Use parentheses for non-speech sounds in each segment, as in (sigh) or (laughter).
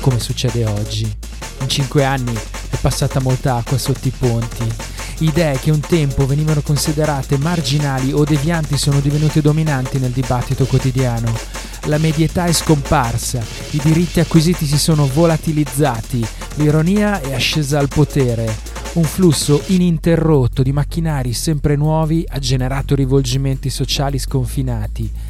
come succede oggi. In cinque anni è passata molta acqua sotto i ponti. Idee che un tempo venivano considerate marginali o devianti sono divenute dominanti nel dibattito quotidiano. La medietà è scomparsa, i diritti acquisiti si sono volatilizzati, l'ironia è ascesa al potere. Un flusso ininterrotto di macchinari sempre nuovi ha generato rivolgimenti sociali sconfinati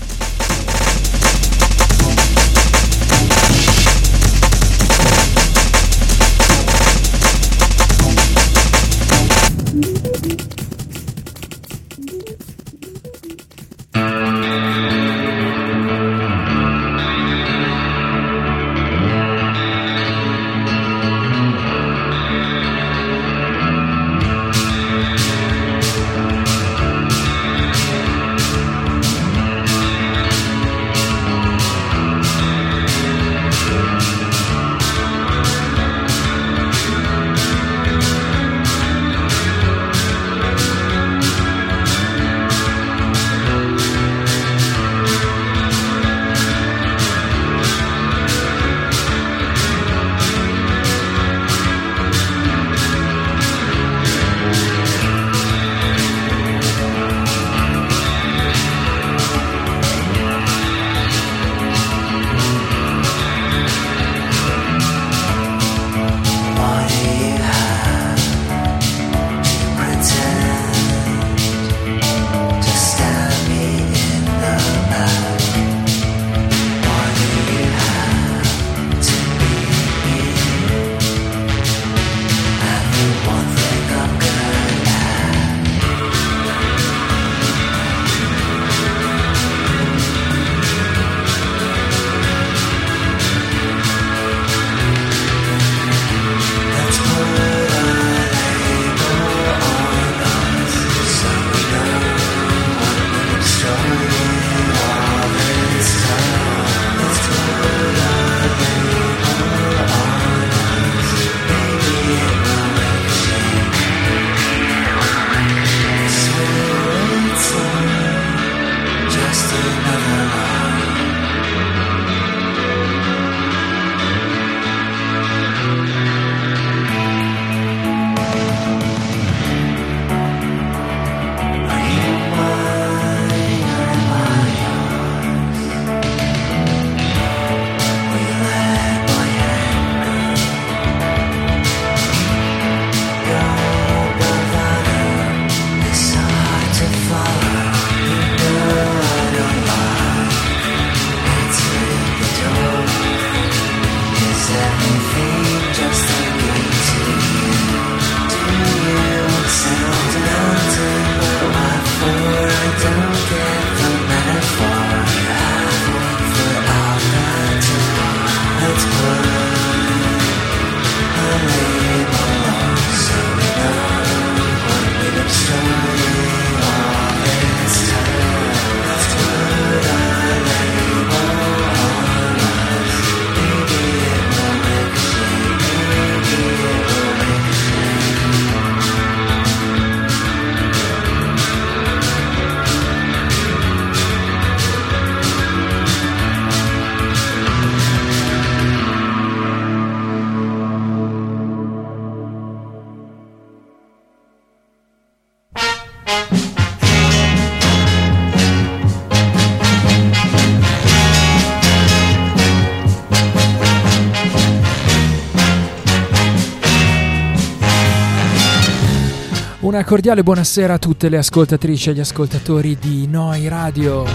Cordiale buonasera a tutte le ascoltatrici e gli ascoltatori di Noi Radio.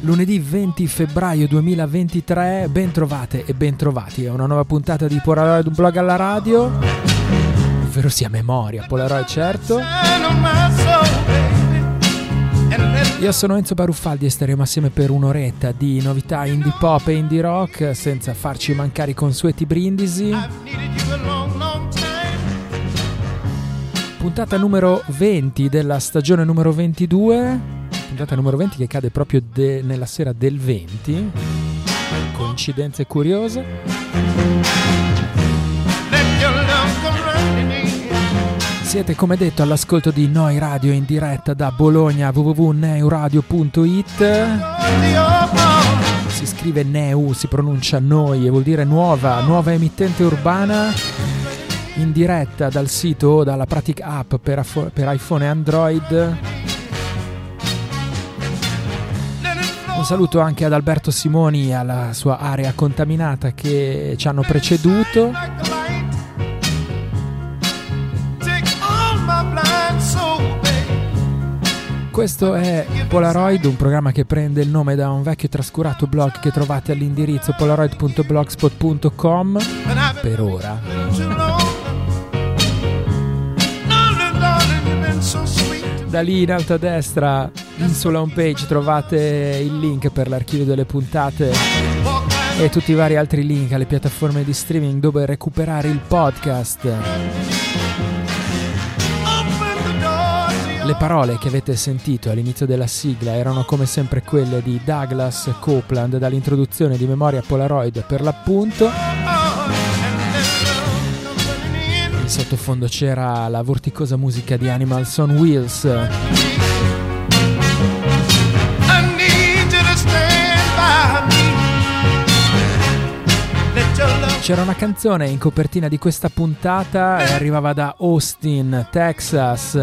Lunedì 20 febbraio 2023, ben trovate e ben trovati a una nuova puntata di Polaroid, un blog alla radio, ovvero sia memoria, Polaroid certo. Io sono Enzo Baruffaldi e staremo assieme per un'oretta di novità indie pop e indie rock senza farci mancare i consueti brindisi. Puntata numero 20 della stagione numero 22. Puntata numero 20 che cade proprio de- nella sera del 20. Coincidenze curiose. Siete come detto all'ascolto di Noi Radio in diretta da Bologna www.neuradio.it Si scrive Neu, si pronuncia Noi e vuol dire nuova, nuova emittente urbana in diretta dal sito o dalla Pratic App per, per iPhone e Android. Un saluto anche ad Alberto Simoni e alla sua area contaminata che ci hanno preceduto. Questo è Polaroid, un programma che prende il nome da un vecchio e trascurato blog che trovate all'indirizzo polaroid.blogspot.com per ora. Da lì in alto a destra, sulla home page, trovate il link per l'archivio delle puntate e tutti i vari altri link alle piattaforme di streaming dove recuperare il podcast. Le parole che avete sentito all'inizio della sigla erano come sempre quelle di Douglas Copeland dall'introduzione di Memoria Polaroid per l'appunto. In sottofondo c'era la vorticosa musica di Animals on Wheels. C'era una canzone in copertina di questa puntata e arrivava da Austin, Texas.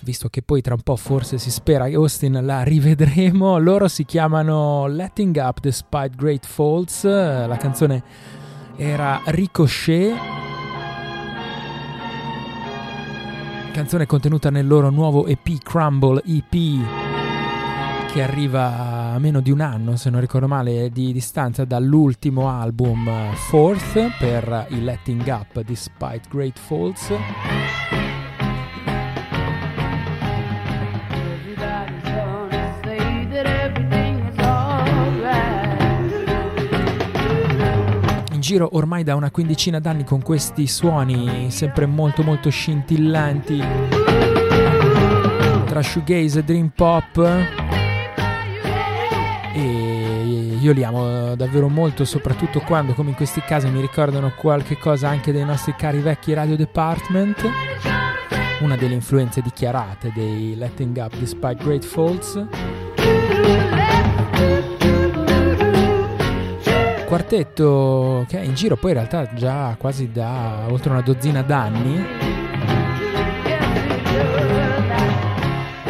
Visto che poi tra un po' forse si spera che Austin la rivedremo, loro si chiamano Letting Up Despite Great Faults. La canzone era Ricochet canzone contenuta nel loro nuovo EP Crumble EP che arriva a meno di un anno, se non ricordo male, di distanza dall'ultimo album Fourth per il Letting Up Despite Great Falls. Giro ormai da una quindicina d'anni con questi suoni sempre molto molto scintillanti tra shoegaze e dream pop. E io li amo davvero molto soprattutto quando come in questi casi mi ricordano qualche cosa anche dei nostri cari vecchi radio department. Una delle influenze dichiarate dei Letting Up Despite Great Faults quartetto che è in giro poi in realtà già quasi da oltre una dozzina d'anni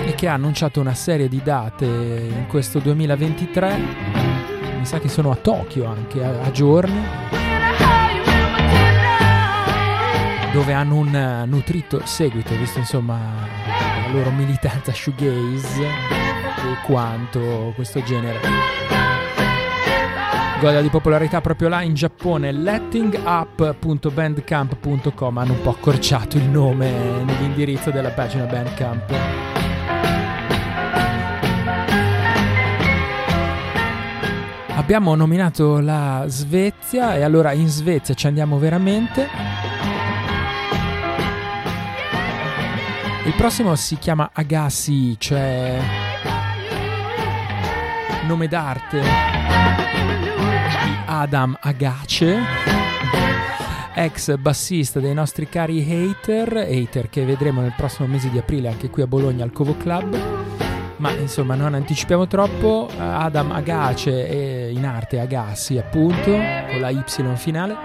e che ha annunciato una serie di date in questo 2023 mi sa che sono a Tokyo anche a, a giorni dove hanno un nutrito seguito visto insomma la loro militanza shoegaze e quanto questo genere goda di popolarità proprio là in Giappone lettingup.bandcamp.com hanno un po' accorciato il nome nell'indirizzo della pagina Bandcamp. Abbiamo nominato la Svezia e allora in Svezia ci andiamo veramente. Il prossimo si chiama Agassi cioè nome d'arte Adam Agace, ex bassista dei nostri cari Hater, Hater che vedremo nel prossimo mese di aprile anche qui a Bologna al Covo Club. Ma insomma non anticipiamo troppo, Adam Agace in arte Agassi appunto, con la Y finale.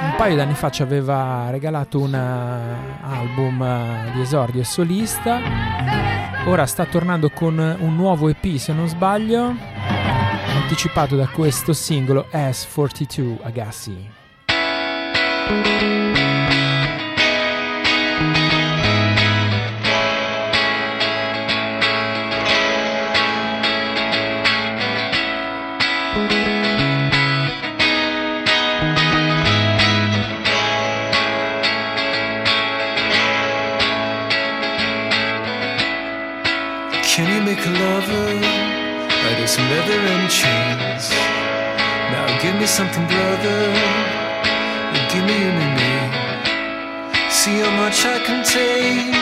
Un paio d'anni fa ci aveva regalato un album di esordio solista, ora sta tornando con un nuovo EP se non sbaglio, anticipato da questo singolo S42 Agassi. us leather and chains. Now give me something, brother. Give me an name. See how much I can take.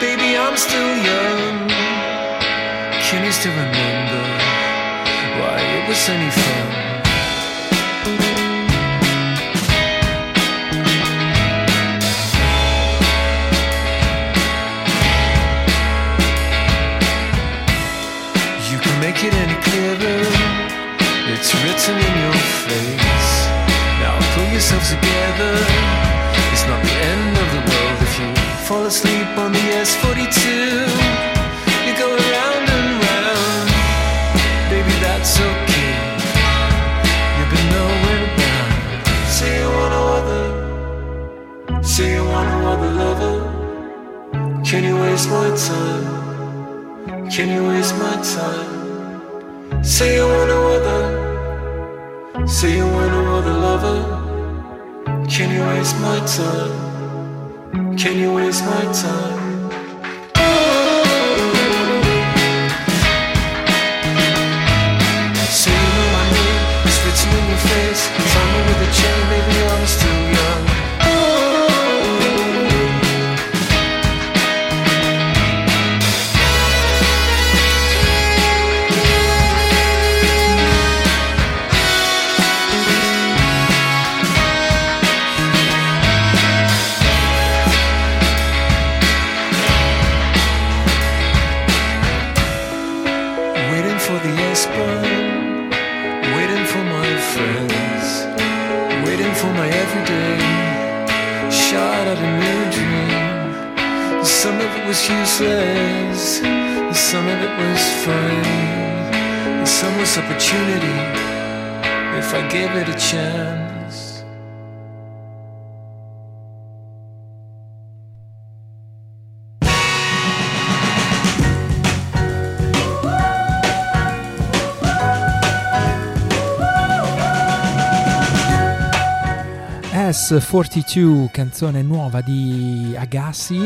Baby, I'm still young. Can you still remember why it was any fun? It's written in your face. Now pull yourself together. It's not the end of the world if you fall asleep on the S42. You go around and round. Baby, that's okay. You've been nowhere bound. Say you want no other. Say you want no other lover. Can you waste my time? Can you waste my time? Say you want no other. Say you want no other lover. Can you waste my time? Can you waste my time? 42, canzone nuova di Agassi,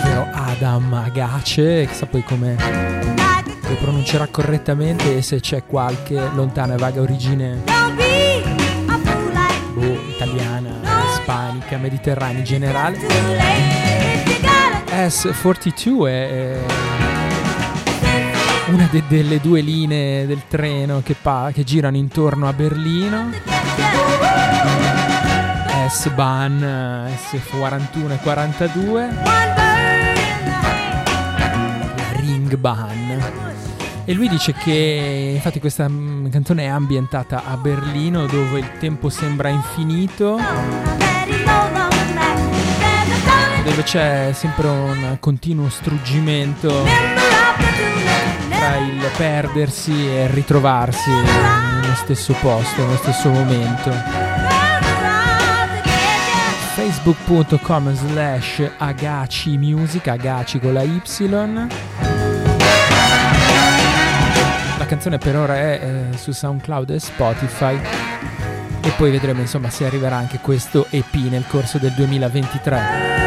ovvero Adam Agace, chissà poi come lo pronuncerà correttamente e se c'è qualche lontana e vaga origine. Boh, italiana, ispanica, mediterranea in generale. S42 è, una de- delle due linee del treno che, pa- che girano intorno a Berlino S-Bahn S41 e 42 la Ringbahn e lui dice che infatti questa mm, canzone è ambientata a Berlino dove il tempo sembra infinito. Dove c'è sempre un continuo struggimento tra il perdersi e il ritrovarsi nello stesso posto, nello stesso momento facebook.com slash agaci music, agaci con la Y. La canzone per ora è eh, su SoundCloud e Spotify e poi vedremo insomma se arriverà anche questo EP nel corso del 2023.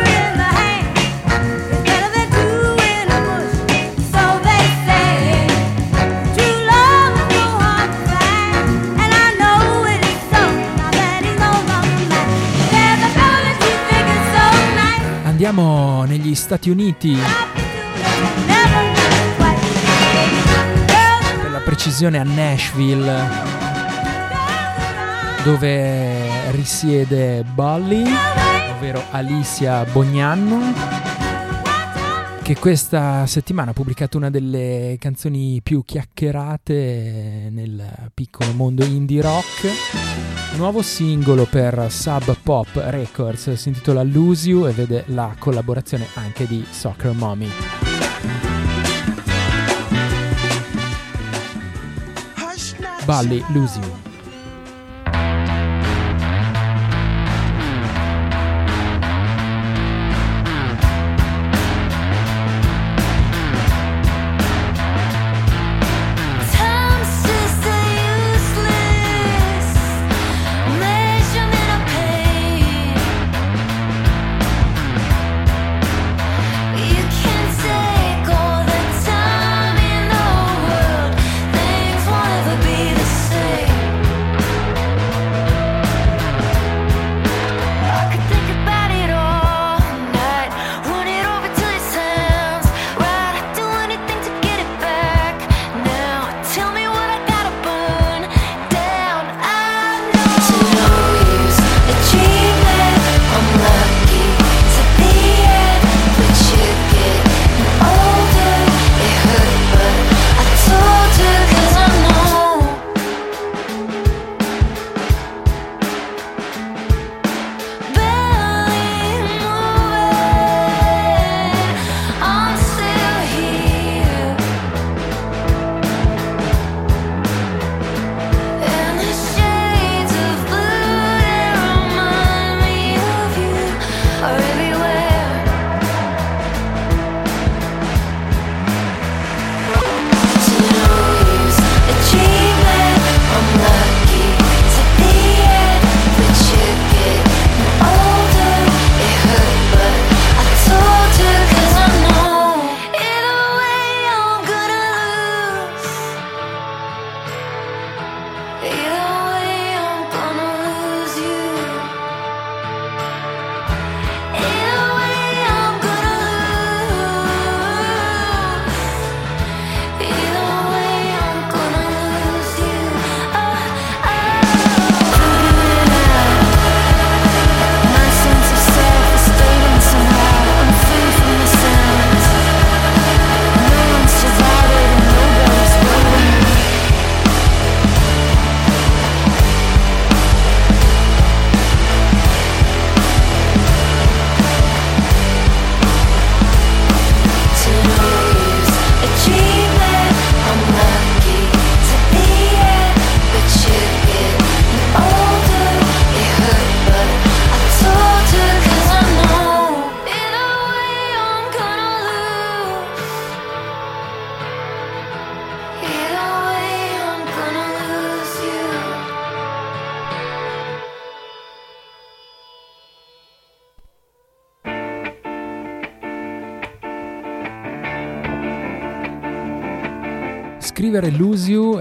Andiamo negli Stati Uniti. Per la precisione a Nashville, dove risiede Bolly, ovvero Alicia Bognanno che questa settimana ha pubblicato una delle canzoni più chiacchierate nel piccolo mondo indie rock. Nuovo singolo per Sub Pop Records si intitola Lose You e vede la collaborazione anche di Soccer Mommy. Balli Lose You.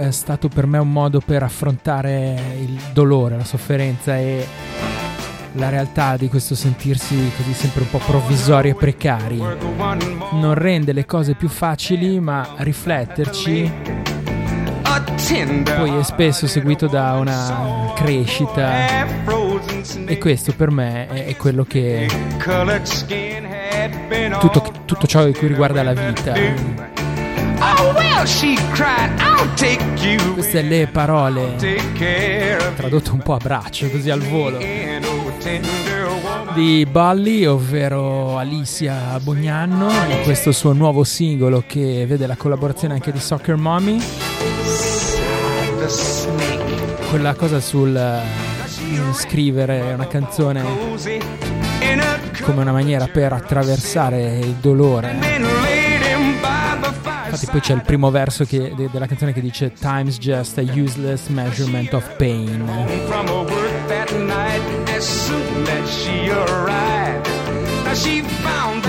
È stato per me un modo per affrontare il dolore, la sofferenza e la realtà di questo sentirsi così sempre un po' provvisori e precari. Non rende le cose più facili, ma rifletterci poi è spesso seguito da una crescita e questo per me è quello che tutto, tutto ciò che riguarda la vita queste le parole tradotto un po' a braccio così al volo. di Bully, ovvero Alicia Bognanno, in questo suo nuovo singolo che vede la collaborazione anche di Soccer Mommy. Quella cosa sul uh, scrivere una canzone come una maniera per attraversare il dolore Infatti poi c'è il primo verso che, de, della canzone che dice Time's just a useless measurement of pain.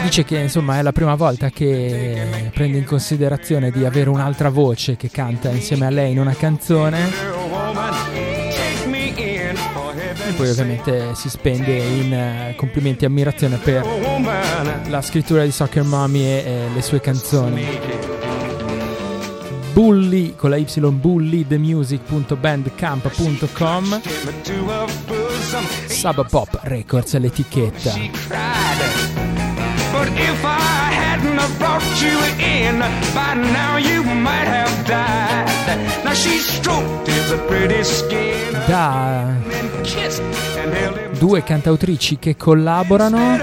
Dice che insomma è la prima volta che prende in considerazione di avere un'altra voce che canta insieme a lei in una canzone e poi ovviamente si spende in uh, complimenti e ammirazione per la scrittura di Soccer Mommy e, e le sue canzoni. Bully con la Y bullythemusic.bandcamp.com Sub Pop Records l'etichetta. But if I hadn't brought you in, by now you might have died. Now she stroked his pretty skin. Da due cantautrici che collaborano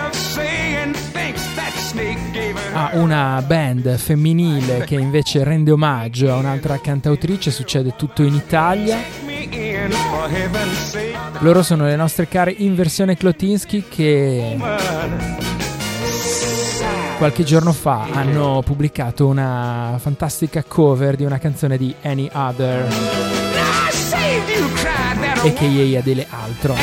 a una band femminile che invece rende omaggio a un'altra cantautrice, succede tutto in Italia. Loro sono le nostre care Inversione Klotinski che qualche giorno fa hanno pubblicato una fantastica cover di una canzone di Any Other a.k.a. Adele Altro.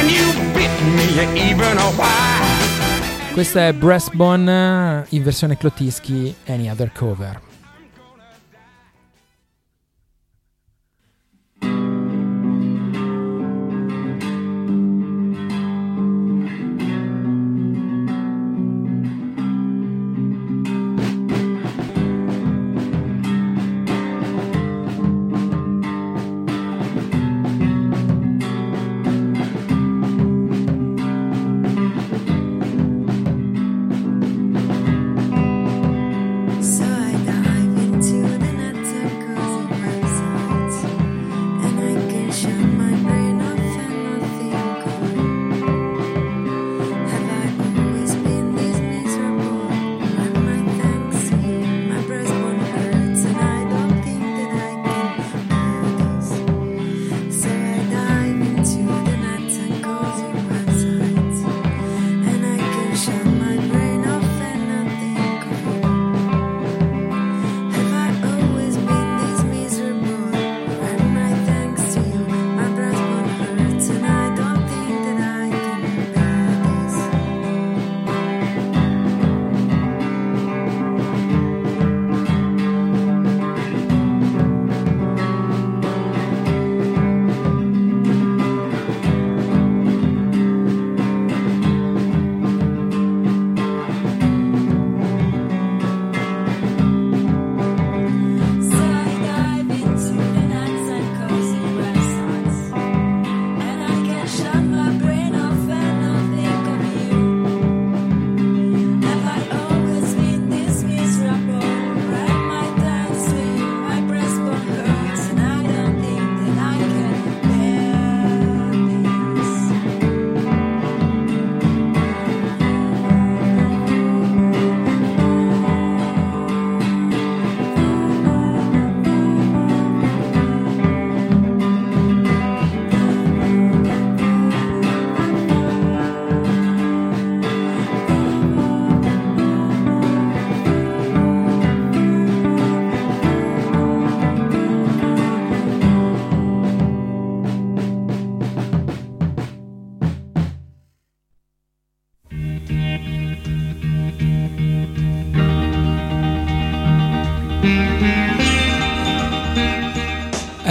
Questa è Breastbone in versione Klotischi Any Other Cover.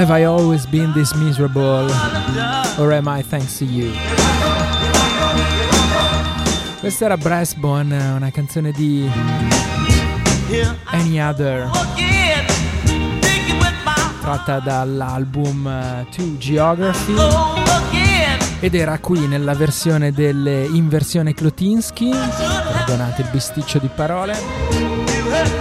Have I always been this miserable? Or am I thanks to you? Questa era Breastbone, una canzone di Any Other tratta dall'album uh, To Geography ed era qui nella versione delle inversione Klotinsky perdonate il bisticcio di parole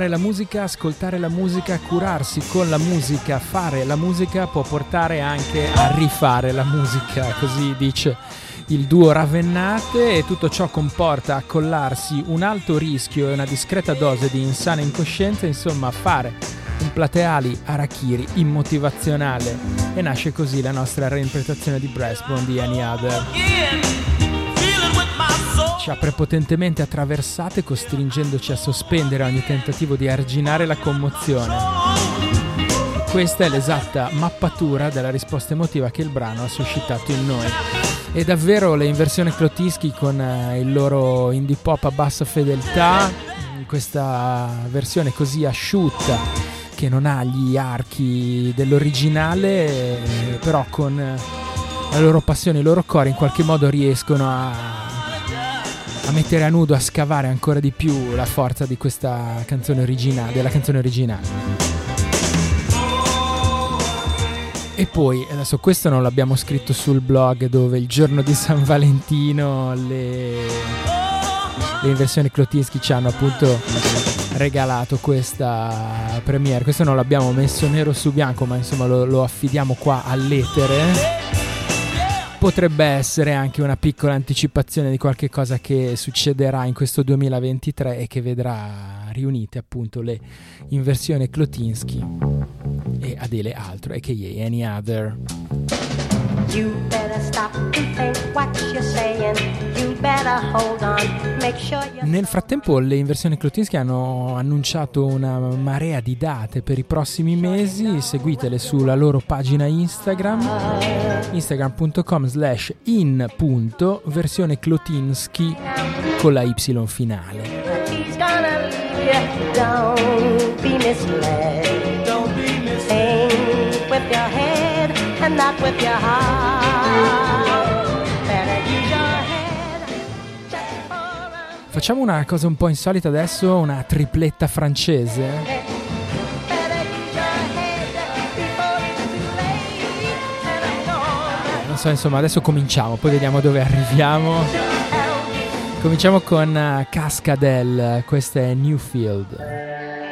amare la musica, ascoltare la musica, curarsi con la musica, fare la musica può portare anche a rifare la musica, così dice il duo Ravennate. E tutto ciò comporta accollarsi un alto rischio e una discreta dose di insana incoscienza, insomma fare un plateali arachiri immotivazionale. E nasce così la nostra reinterpretazione di Breastbone di Any Other ci ha prepotentemente attraversate costringendoci a sospendere ogni tentativo di arginare la commozione. Questa è l'esatta mappatura della risposta emotiva che il brano ha suscitato in noi. E davvero le inversioni Klotischi con eh, il loro indie pop a bassa fedeltà, questa versione così asciutta che non ha gli archi dell'originale, però con la loro passione i loro cori in qualche modo riescono a a mettere a nudo, a scavare ancora di più la forza di questa canzone originale, della canzone originale. E poi, adesso questo non l'abbiamo scritto sul blog dove il giorno di San Valentino le, le inversioni Klotinski ci hanno appunto regalato questa premiere. Questo non l'abbiamo messo nero su bianco, ma insomma lo, lo affidiamo qua all'etere potrebbe essere anche una piccola anticipazione di qualche cosa che succederà in questo 2023 e che vedrà riunite appunto le inversioni Klotinsky e Adele Altro, a.k.a. Any Other. You better stop and think what you're saying. You better hold on. Make sure Nel frattempo le inversioni Klotinsky hanno annunciato una marea di date per i prossimi mesi, seguitele sulla loro pagina Instagram, instagram.com slash in.versione Klotinsky con la Y finale. Don't be misled. Head not with your heart. Facciamo una cosa un po' insolita adesso, una tripletta francese. Non so, insomma, adesso cominciamo, poi vediamo dove arriviamo. Cominciamo con uh, Cascadel, questa è Newfield.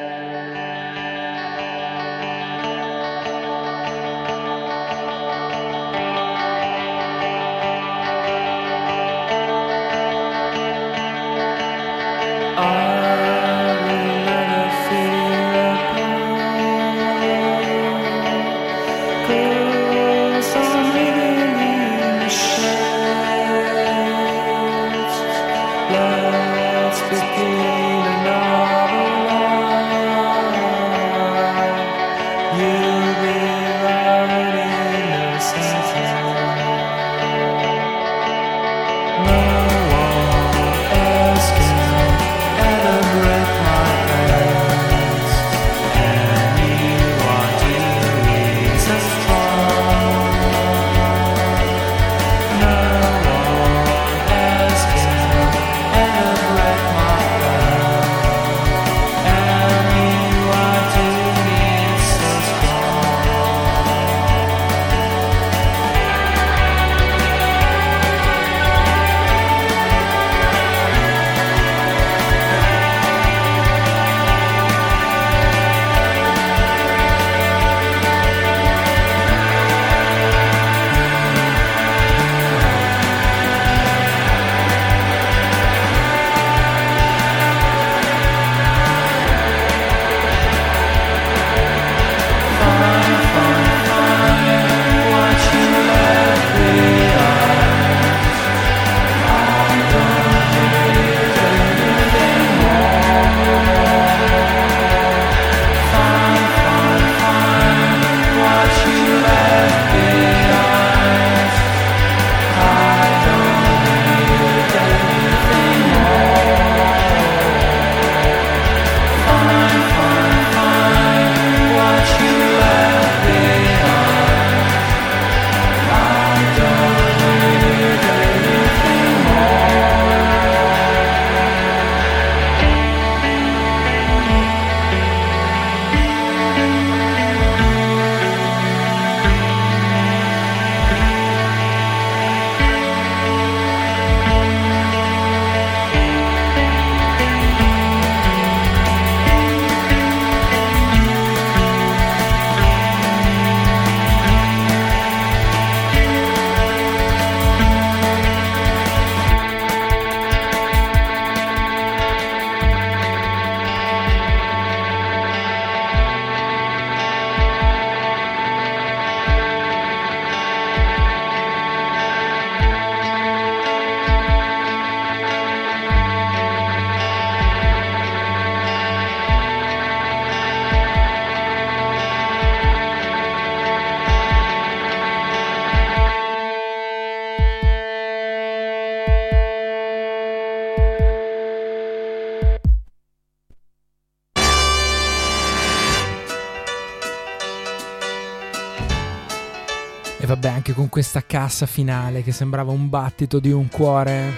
Questa cassa finale che sembrava un battito di un cuore.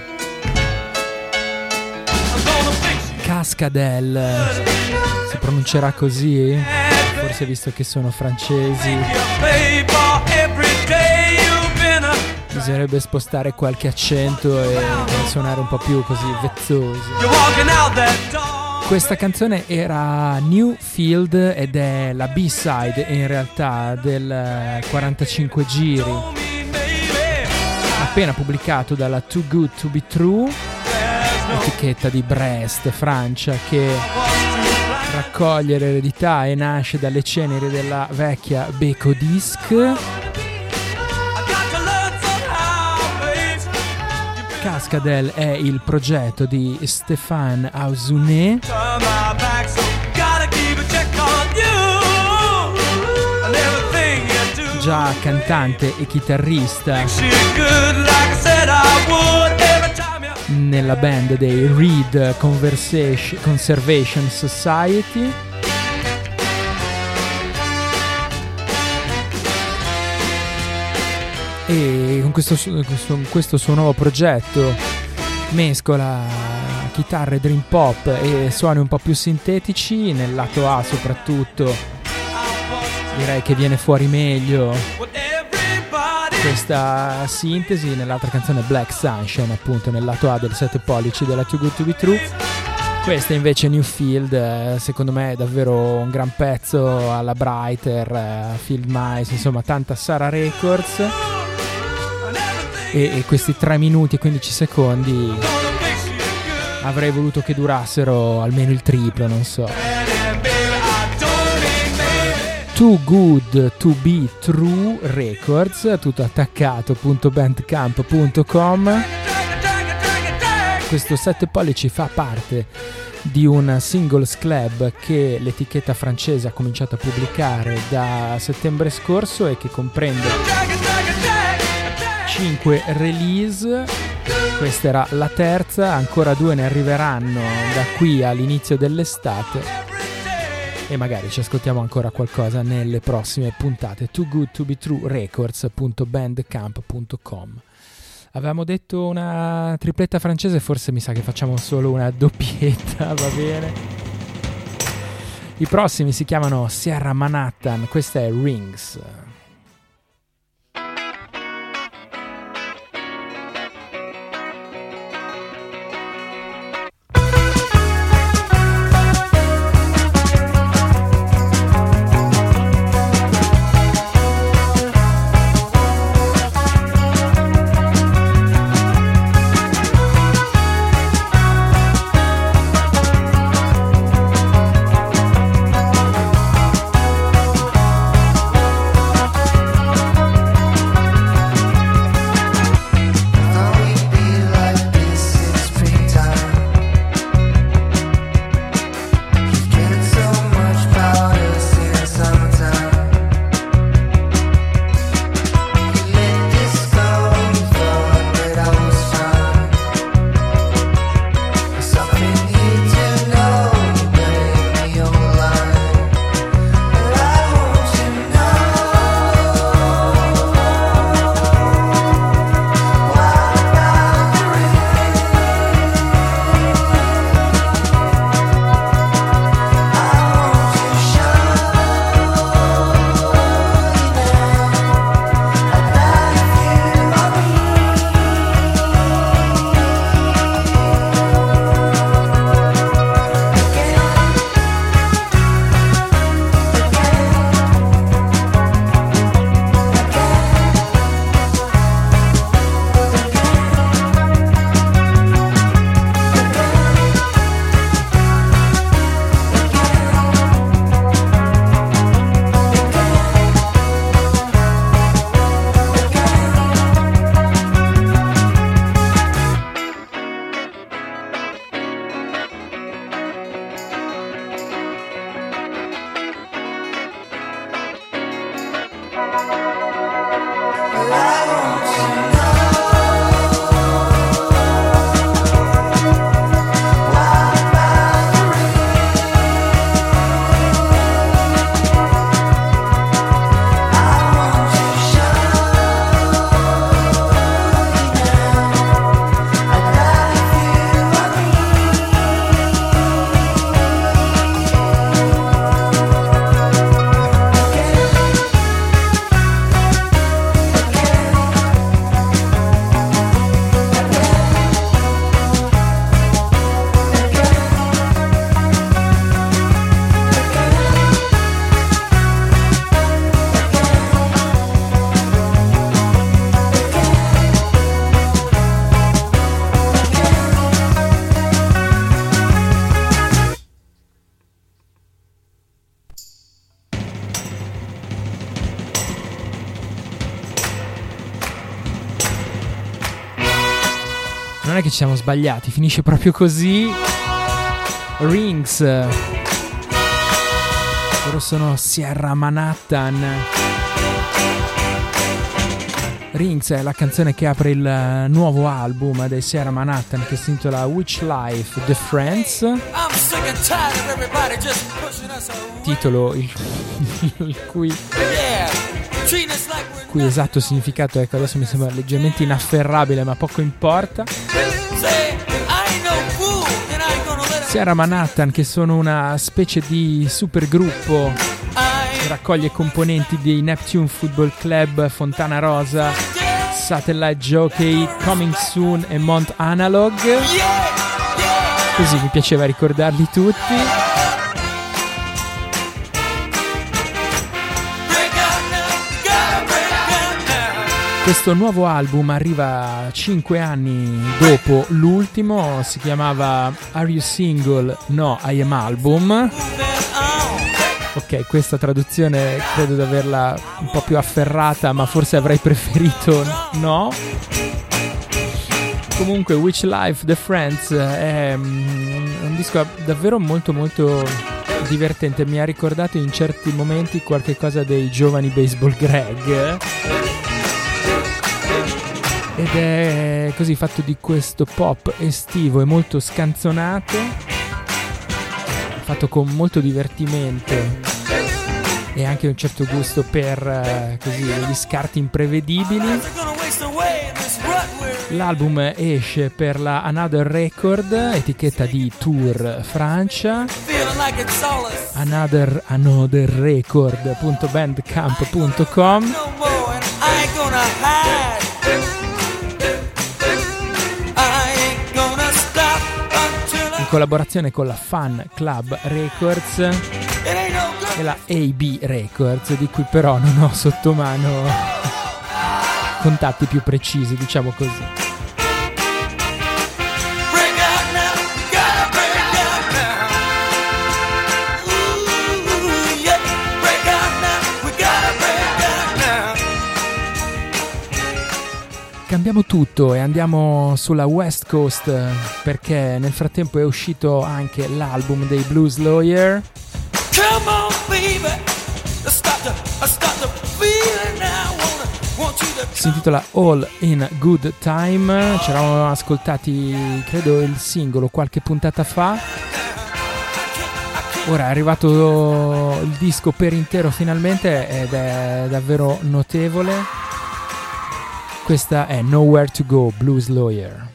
Cascadel, si pronuncerà così? Forse visto che sono francesi. Bisognerebbe spostare qualche accento e suonare un po' più così vezzosi. Questa canzone era New Field ed è la B-side in realtà del 45 giri appena pubblicato dalla Too Good To Be True etichetta di Brest, Francia che raccoglie l'eredità e nasce dalle ceneri della vecchia Beko Disc Cascadel è il progetto di Stéphane Ausuné. Già cantante e chitarrista nella band dei Reed Conservation Society. e con questo, questo, questo suo nuovo progetto mescola chitarre dream pop e suoni un po' più sintetici, nel lato A soprattutto direi che viene fuori meglio questa sintesi, nell'altra canzone Black Sunshine appunto nel lato A del 7 pollici della Too Good To Be True. Questa invece Newfield, eh, secondo me è davvero un gran pezzo alla Brighter, eh, Field Mice, insomma tanta Sara Records e, e questi 3 minuti e 15 secondi avrei voluto che durassero almeno il triplo, non so. Too Good To Be True Records, tutto attaccato.bandcamp.com. Questo 7 pollici fa parte di un singles club che l'etichetta francese ha cominciato a pubblicare da settembre scorso e che comprende 5 release, questa era la terza, ancora due ne arriveranno da qui all'inizio dell'estate e magari ci ascoltiamo ancora qualcosa nelle prossime puntate. Too Good To Be True Records.bandcamp.com Avevamo detto una tripletta francese, forse mi sa che facciamo solo una doppietta, (laughs) va bene? I prossimi si chiamano Sierra Manhattan, questa è Rings. Siamo sbagliati, finisce proprio così. Rings. Loro sono Sierra Manhattan. Rings è la canzone che apre il nuovo album dei Sierra Manhattan che si intitola Witch Life The Friends. Titolo il, (laughs) il cui cui esatto significato ecco adesso mi sembra leggermente inafferrabile ma poco importa Sierra Manhattan che sono una specie di supergruppo che raccoglie componenti dei Neptune Football Club, Fontana Rosa, Satellite Jockey, Coming Soon e Mont Analog. Così mi piaceva ricordarli tutti. Questo nuovo album arriva 5 anni dopo l'ultimo, si chiamava Are You Single? No, I Am Album. Ok, questa traduzione credo di averla un po' più afferrata, ma forse avrei (laughs) preferito no. Comunque, Witch Life The Friends è un disco davvero molto molto divertente. Mi ha ricordato in certi momenti qualche cosa dei giovani baseball Greg ed è così fatto di questo pop estivo e molto scanzonato, fatto con molto divertimento e anche un certo gusto per eh, così, gli scarti imprevedibili. L'album esce per la Another Record, etichetta di Tour Francia. Another, another Record.bandcamp.com collaborazione con la Fan Club Records e la AB Records, di cui però non ho sotto mano contatti più precisi, diciamo così. Cambiamo tutto e andiamo sulla West Coast perché nel frattempo è uscito anche l'album dei Blues Lawyer. Si intitola All in Good Time. Ci eravamo ascoltati, credo, il singolo qualche puntata fa. Ora è arrivato il disco per intero finalmente ed è davvero notevole. Questa è Nowhere to Go Blues Lawyer.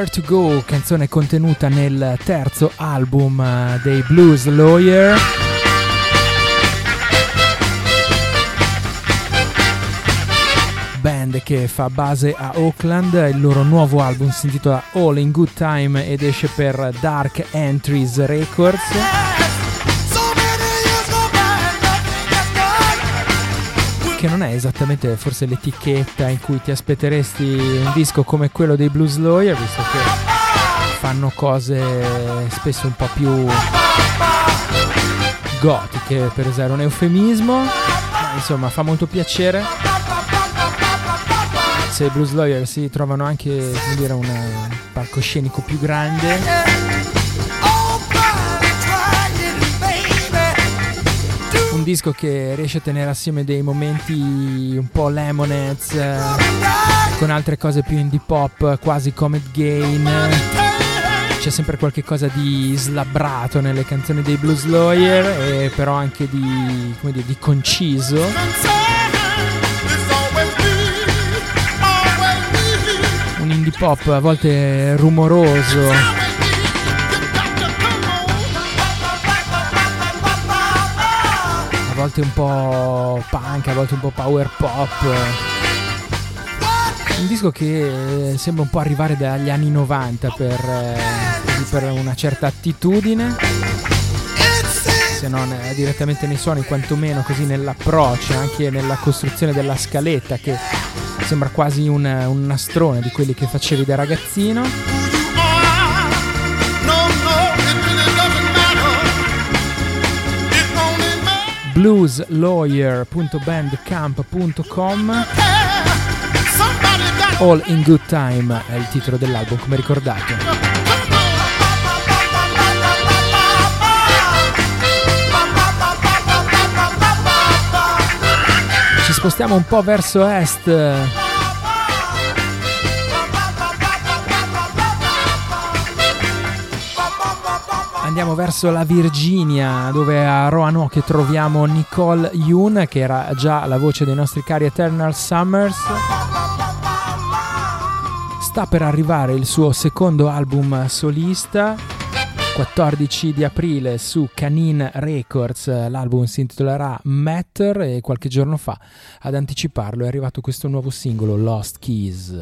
Nowhere to Go, canzone contenuta nel terzo album eh, dei Blues Lawyer. Band che fa base a Oakland, il loro nuovo album si intitola All in Good Time ed esce per Dark Entries Records. Che non è esattamente forse l'etichetta in cui ti aspetteresti un disco come quello dei Blues Lawyer, visto che fanno cose spesso un po' più gotiche, per usare un eufemismo. Ma insomma, fa molto piacere. Se i Blues Lawyer si trovano anche dire, un palcoscenico più grande un disco che riesce a tenere assieme dei momenti un po' Lemonheads eh, con altre cose più indie pop, quasi Comet Gain. C'è sempre qualche cosa di slabbrato nelle canzoni dei Blues Lawyer, e però anche di, dire, di conciso. Un indie pop a volte rumoroso volte un po' punk, a volte un po' power pop. Un disco che sembra un po' arrivare dagli anni 90 per, eh, per una certa attitudine, se non direttamente nei suoni, quantomeno così nell'approccio, anche nella costruzione della scaletta che sembra quasi un, un nastrone di quelli che facevi da ragazzino. blueslawyer.bandcamp.com All in Good Time è il titolo dell'album come ricordate. Ci spostiamo un po' verso est andiamo verso la Virginia, dove a Roanoke troviamo Nicole Yoon, che era già la voce dei nostri cari Eternal Summers. Sta per arrivare il suo secondo album solista, 14 di aprile su Canine Records, l'album si intitolerà Matter e qualche giorno fa ad anticiparlo è arrivato questo nuovo singolo Lost Keys.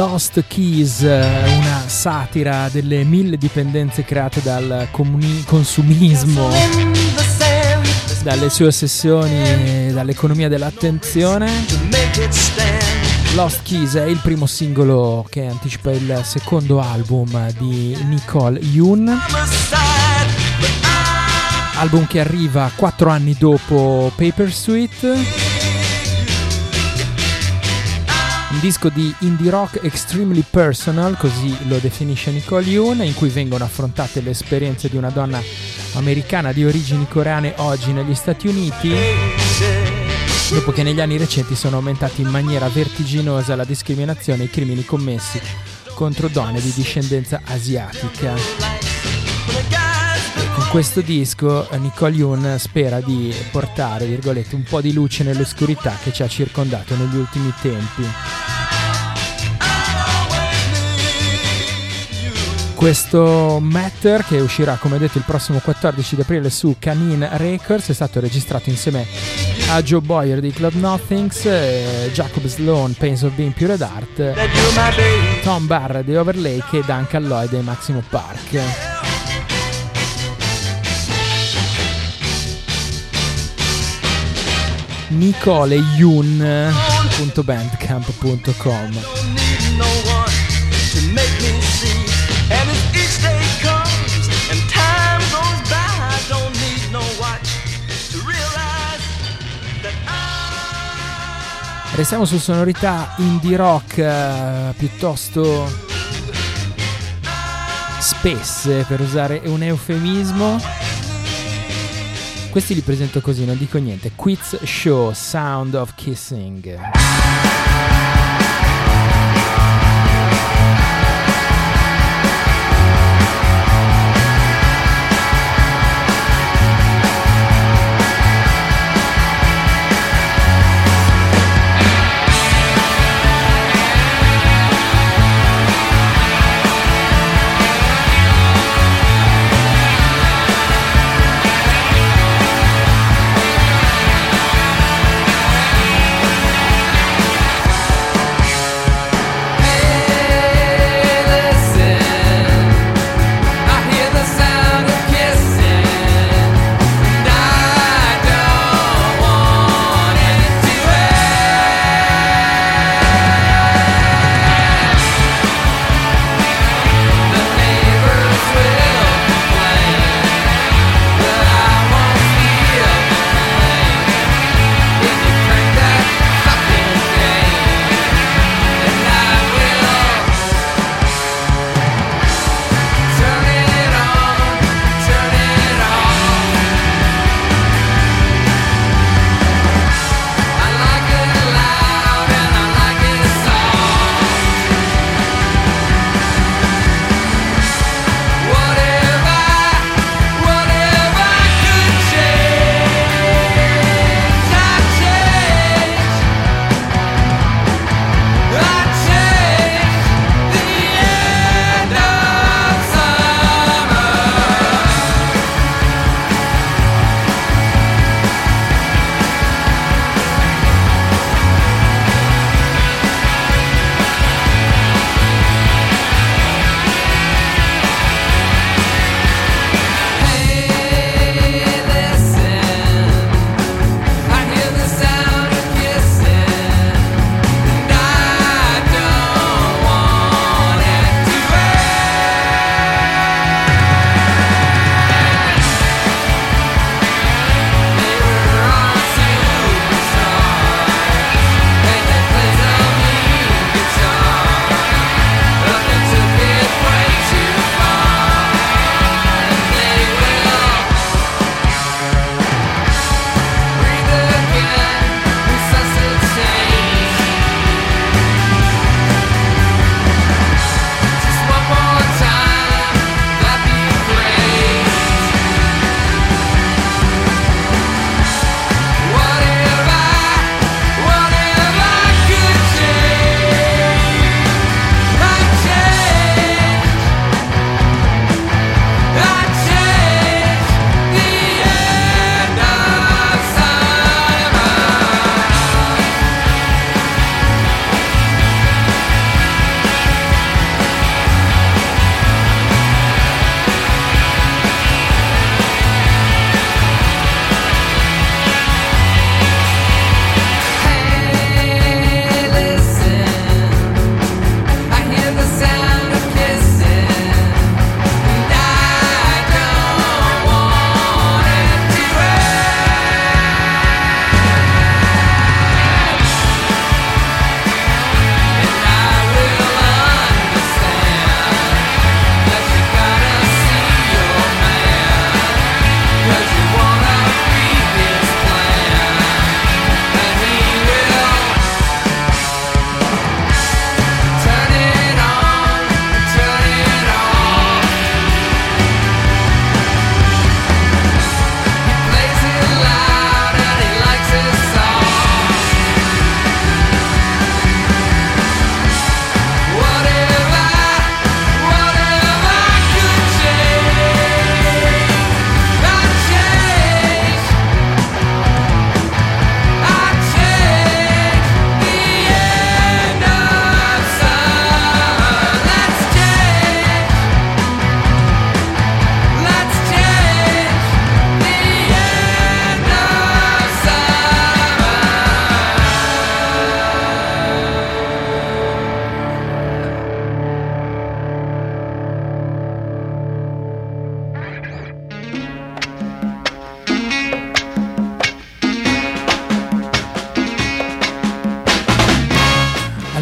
Lost Keys, una satira delle mille dipendenze create dal comuni- consumismo, dalle sue ossessioni, dall'economia dell'attenzione. Lost Keys è il primo singolo che anticipa il secondo album di Nicole Yoon. Album che arriva quattro anni dopo Paper Sweet. Disco di indie rock extremely personal, così lo definisce Nicole Yoon, in cui vengono affrontate le esperienze di una donna americana di origini coreane oggi negli Stati Uniti, dopo che negli anni recenti sono aumentati in maniera vertiginosa la discriminazione e i crimini commessi contro donne di discendenza asiatica. con questo disco Nicole Yoon spera di portare, un po' di luce nell'oscurità che ci ha circondato negli ultimi tempi. Questo Matter, che uscirà come detto il prossimo 14 aprile su Canine Records, è stato registrato insieme a Joe Boyer di Club Nothings, Jacob Sloan, Pains of Being Pure Art, Tom Barr di Overlake e Duncan Lloyd di Maximo Park. nicoleyun.bandcamp.com Restiamo su sonorità indie rock eh, piuttosto spesse, per usare un eufemismo. Questi li presento così, non dico niente. Quiz Show, Sound of Kissing.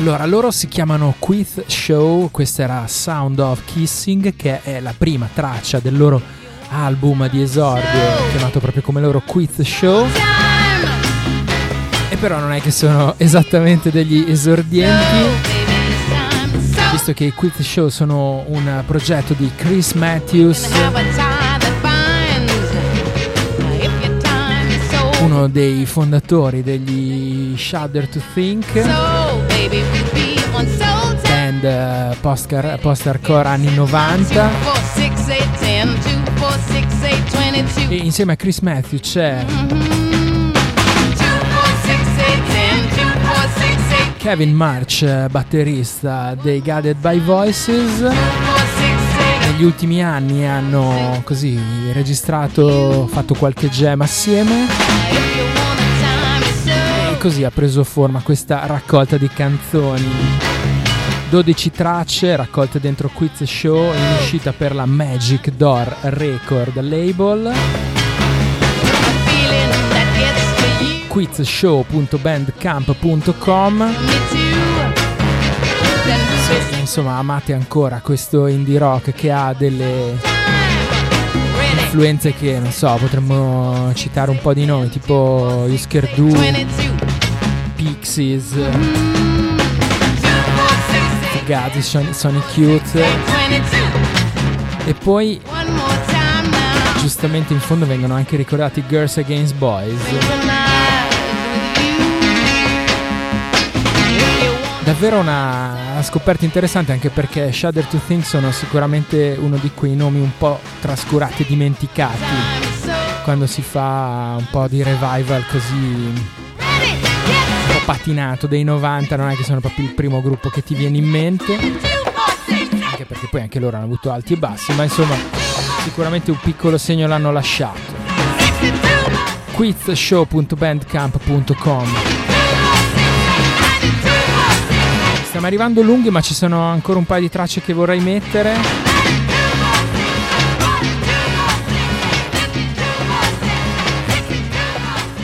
Allora, loro si chiamano Quiz Show, questa era Sound of Kissing, che è la prima traccia del loro album di esordio, chiamato proprio come loro Quiz Show. E però non è che sono esattamente degli esordienti, visto che i Quiz Show sono un progetto di Chris Matthews, uno dei fondatori degli Shudder to Think band uh, post-hardcore anni 90 e insieme a Chris Matthews c'è Kevin March batterista dei Guided by Voices. Negli ultimi anni hanno così registrato fatto qualche jam assieme. E così ha preso forma questa raccolta di canzoni 12 tracce raccolte dentro Quiz Show in uscita per la Magic Door Record label. quizshow.bandcamp.com Insomma, amate ancora questo indie rock che ha delle influenze che, non so, potremmo citare un po' di nomi, tipo Husker Du, Fugazi, Sonic Youth e poi giustamente in fondo vengono anche ricordati Girls Against Boys. Davvero una scoperta interessante anche perché Shudder to Think sono sicuramente uno di quei nomi un po' trascurati e dimenticati. Quando si fa un po' di revival così patinato dei 90 non è che sono proprio il primo gruppo che ti viene in mente. Anche perché poi anche loro hanno avuto alti e bassi ma insomma sicuramente un piccolo segno l'hanno lasciato. Quizshow.bandcamp.com stiamo arrivando lunghi ma ci sono ancora un paio di tracce che vorrei mettere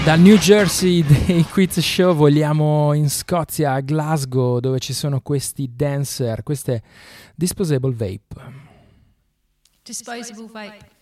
Dal New Jersey dei Quiz Show vogliamo in Scozia, a Glasgow, dove ci sono questi dancer, queste Disposable Vape. Disposable Vape.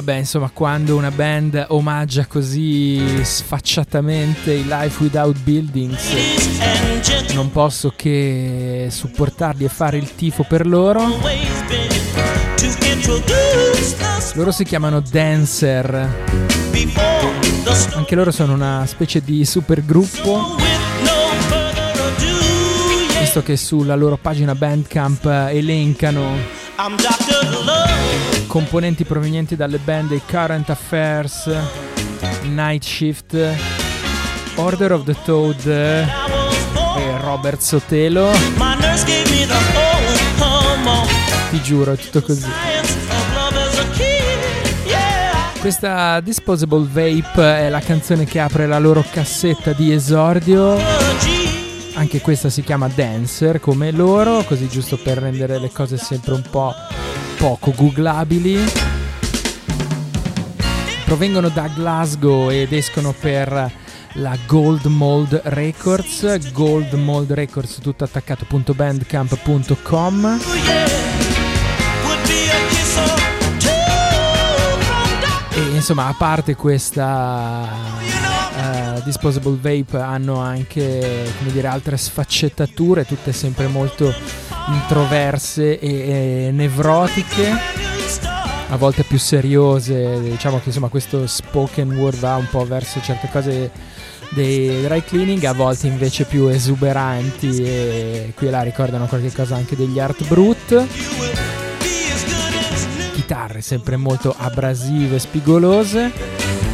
Vabbè, insomma, quando una band omaggia così sfacciatamente i Life Without Buildings, non posso che supportarli e fare il tifo per loro. Loro si chiamano Dancer. Anche loro sono una specie di supergruppo. Visto che sulla loro pagina Bandcamp elencano componenti provenienti dalle band dei Current Affairs, Night Shift, Order of the Toad e Robert Sotelo. Ti giuro, è tutto così. Questa Disposable Vape è la canzone che apre la loro cassetta di esordio. Anche questa si chiama Dancer come loro, così giusto per rendere le cose sempre un po' poco googlabili. Provengono da Glasgow ed escono per la Gold Mold Records, Gold Mold Records tutto attaccato.bandcamp.com. E insomma, a parte questa uh, Disposable Vape hanno anche dire altre sfaccettature, tutte sempre molto introverse e, e nevrotiche, a volte più seriose. Diciamo che insomma questo spoken word va un po' verso certe cose dei dry cleaning, a volte invece più esuberanti e qui e là ricordano qualche cosa anche degli Art Brut. Chitarre sempre molto abrasive, spigolose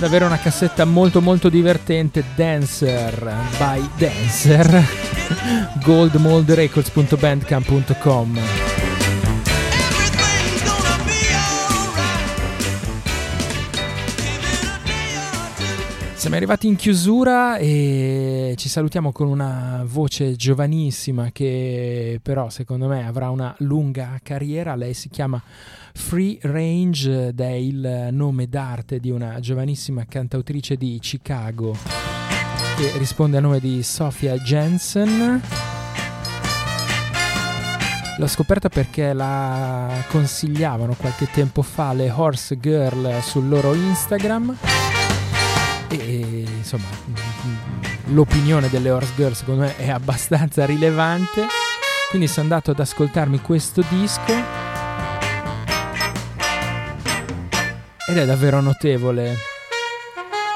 davvero una cassetta molto molto divertente. Dancer by Dancer. (laughs) goldmoldrecords.bandcamp.com Siamo arrivati in chiusura e ci salutiamo con una voce giovanissima che però secondo me avrà una lunga carriera. Lei si chiama Free Range ed è il nome d'arte di una giovanissima cantautrice di Chicago che risponde al nome di Sophia Jensen. L'ho scoperta perché la consigliavano qualche tempo fa le Horse Girl sul loro Instagram. E insomma l'opinione delle Horse Girl secondo me è abbastanza rilevante. Quindi sono andato ad ascoltarmi questo disco ed è davvero notevole.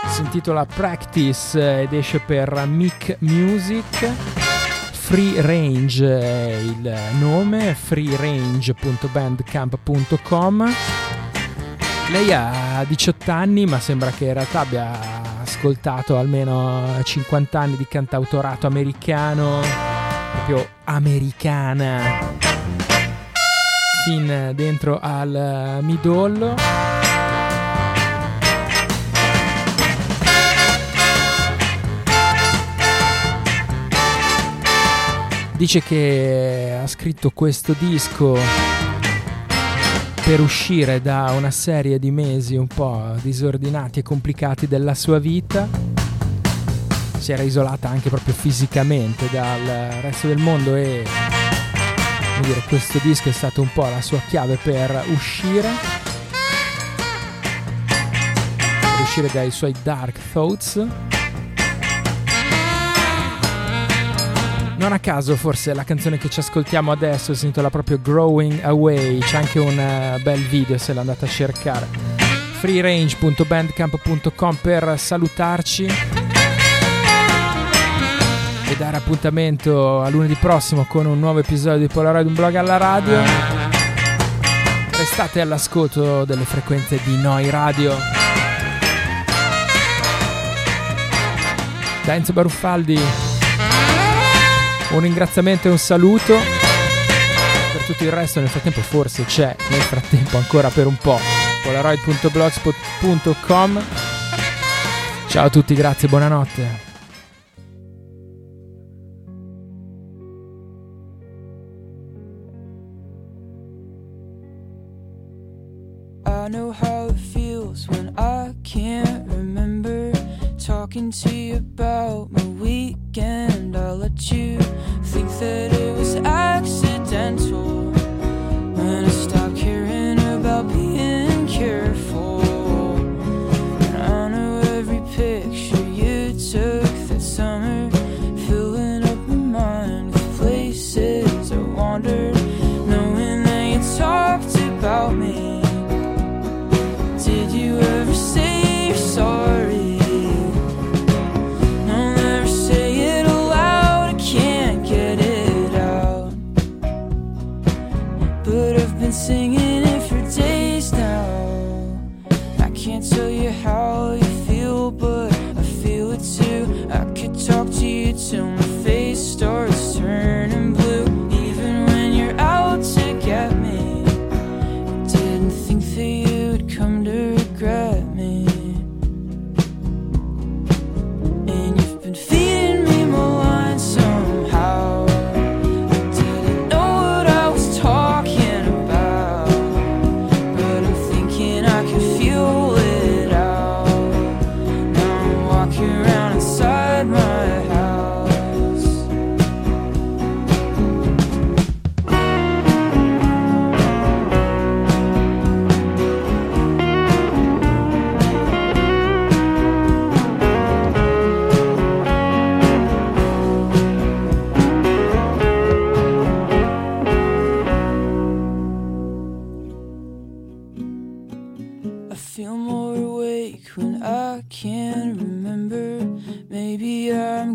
Si intitola Practice ed esce per Mic Music. Free Range è il nome freerange.bandcamp.com lei ha 18 anni ma sembra che in realtà abbia ascoltato almeno 50 anni di cantautorato americano, proprio americana, fin dentro al midollo. Dice che ha scritto questo disco per uscire da una serie di mesi un po' disordinati e complicati della sua vita. Si era isolata anche proprio fisicamente dal resto del mondo e dire, questo disco è stato un po' la sua chiave per uscire. Per uscire dai suoi dark thoughts Non a caso forse la canzone che ci ascoltiamo adesso si intitola proprio Growing Away, c'è anche un uh, bel video se l'andate a cercare. freerange.bandcamp.com per salutarci e dare appuntamento a lunedì prossimo con un nuovo episodio di Polaroid, un blog alla radio. Restate all'ascolto delle frequenze di Noi Radio. Da Enzo Baruffaldi un ringraziamento e un saluto. Per tutto il resto nel frattempo forse c'è, nel frattempo ancora per un po', polaroid.blogspot.com. Ciao a tutti, grazie, buonanotte. I know how talking to you about my weekend. I'll let you think that it was accidental when I stopped caring about being careful. And I know every picture you took that summer, filling up my mind with places I wandered, knowing that you talked about me. Did you ever say you're sorry?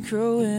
growing.